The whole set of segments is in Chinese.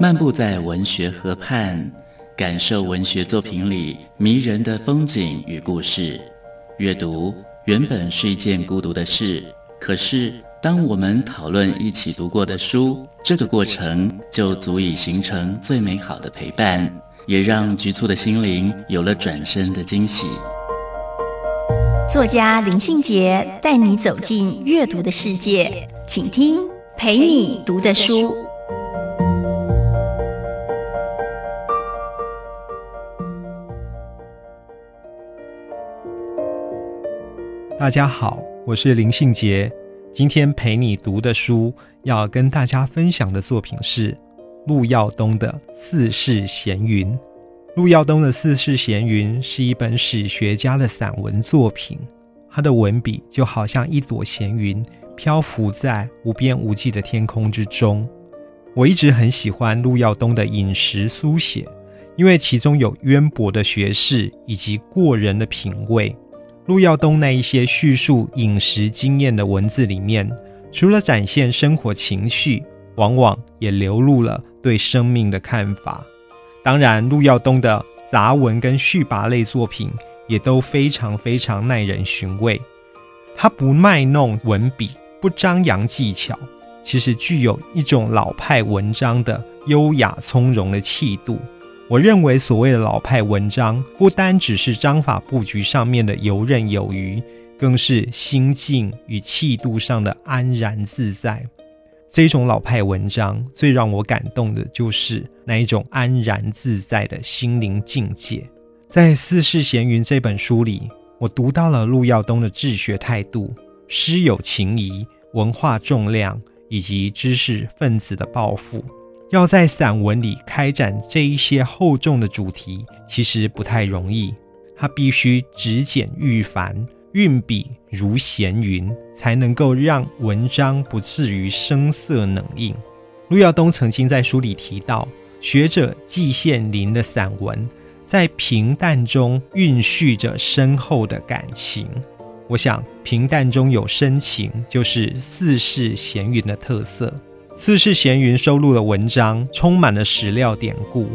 漫步在文学河畔，感受文学作品里迷人的风景与故事。阅读原本是一件孤独的事，可是当我们讨论一起读过的书，这个过程就足以形成最美好的陪伴，也让局促的心灵有了转身的惊喜。作家林庆杰带你走进阅读的世界，请听陪你读的书。大家好，我是林信杰。今天陪你读的书，要跟大家分享的作品是陆耀东的《四世闲云》。陆耀东的《四世闲云》是一本史学家的散文作品，他的文笔就好像一朵闲云，漂浮在无边无际的天空之中。我一直很喜欢陆耀东的饮食书写，因为其中有渊博的学识以及过人的品味。陆耀东那一些叙述饮食经验的文字里面，除了展现生活情绪，往往也流露了对生命的看法。当然，陆耀东的杂文跟续跋类作品也都非常非常耐人寻味。他不卖弄文笔，不张扬技巧，其实具有一种老派文章的优雅从容的气度。我认为所谓的老派文章，不单只是章法布局上面的游刃有余，更是心境与气度上的安然自在。这种老派文章最让我感动的就是那一种安然自在的心灵境界。在《四世闲云》这本书里，我读到了陆耀东的治学态度、师友情谊、文化重量以及知识分子的抱负。要在散文里开展这一些厚重的主题，其实不太容易。他必须只简欲繁，运笔如闲云，才能够让文章不至于生涩冷硬。陆耀东曾经在书里提到，学者季羡林的散文在平淡中蕴蓄着深厚的感情。我想，平淡中有深情，就是四世闲云的特色。四世闲云收录的文章充满了史料典故。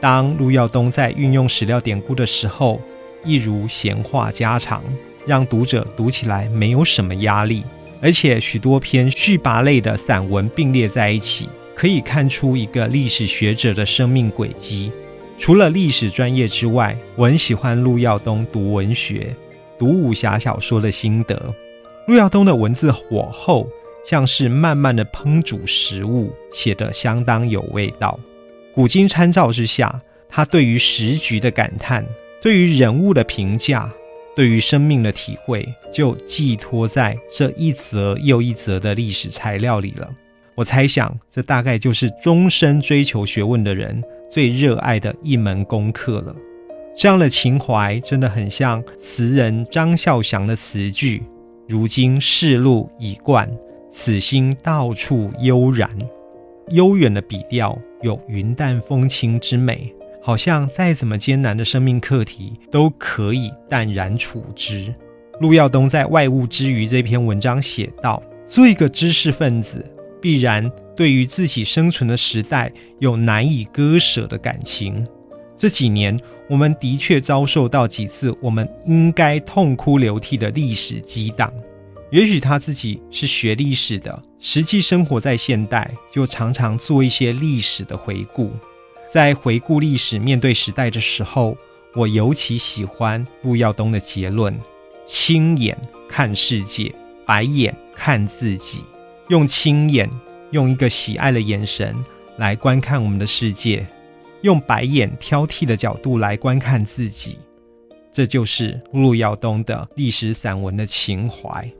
当陆耀东在运用史料典故的时候，一如闲话家常，让读者读起来没有什么压力。而且许多篇序跋类的散文并列在一起，可以看出一个历史学者的生命轨迹。除了历史专业之外，我很喜欢陆耀东读文学、读武侠小说的心得。陆耀东的文字火候。像是慢慢的烹煮食物，写得相当有味道。古今参照之下，他对于时局的感叹，对于人物的评价，对于生命的体会，就寄托在这一则又一则的历史材料里了。我猜想，这大概就是终身追求学问的人最热爱的一门功课了。这样的情怀，真的很像词人张孝祥的词句：“如今世路已惯。”此心到处悠然，悠远的笔调有云淡风轻之美，好像再怎么艰难的生命课题都可以淡然处之。陆耀东在《外物之余》这篇文章写道：“做一个知识分子，必然对于自己生存的时代有难以割舍的感情。这几年，我们的确遭受到几次我们应该痛哭流涕的历史激荡。”也许他自己是学历史的，实际生活在现代，就常常做一些历史的回顾。在回顾历史、面对时代的时候，我尤其喜欢陆耀东的结论：青眼看世界，白眼看自己。用青眼，用一个喜爱的眼神来观看我们的世界；用白眼挑剔的角度来观看自己。这就是陆耀东的历史散文的情怀。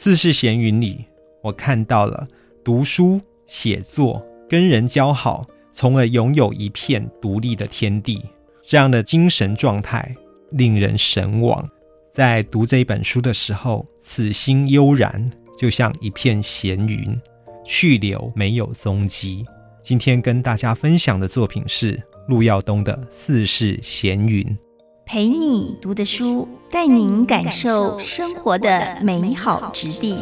四世闲云里，我看到了读书、写作、跟人交好，从而拥有一片独立的天地。这样的精神状态令人神往。在读这本书的时候，此心悠然，就像一片闲云，去留没有踪迹。今天跟大家分享的作品是陆耀东的《四世闲云》。陪你读的书，带您感受生活的美好质地。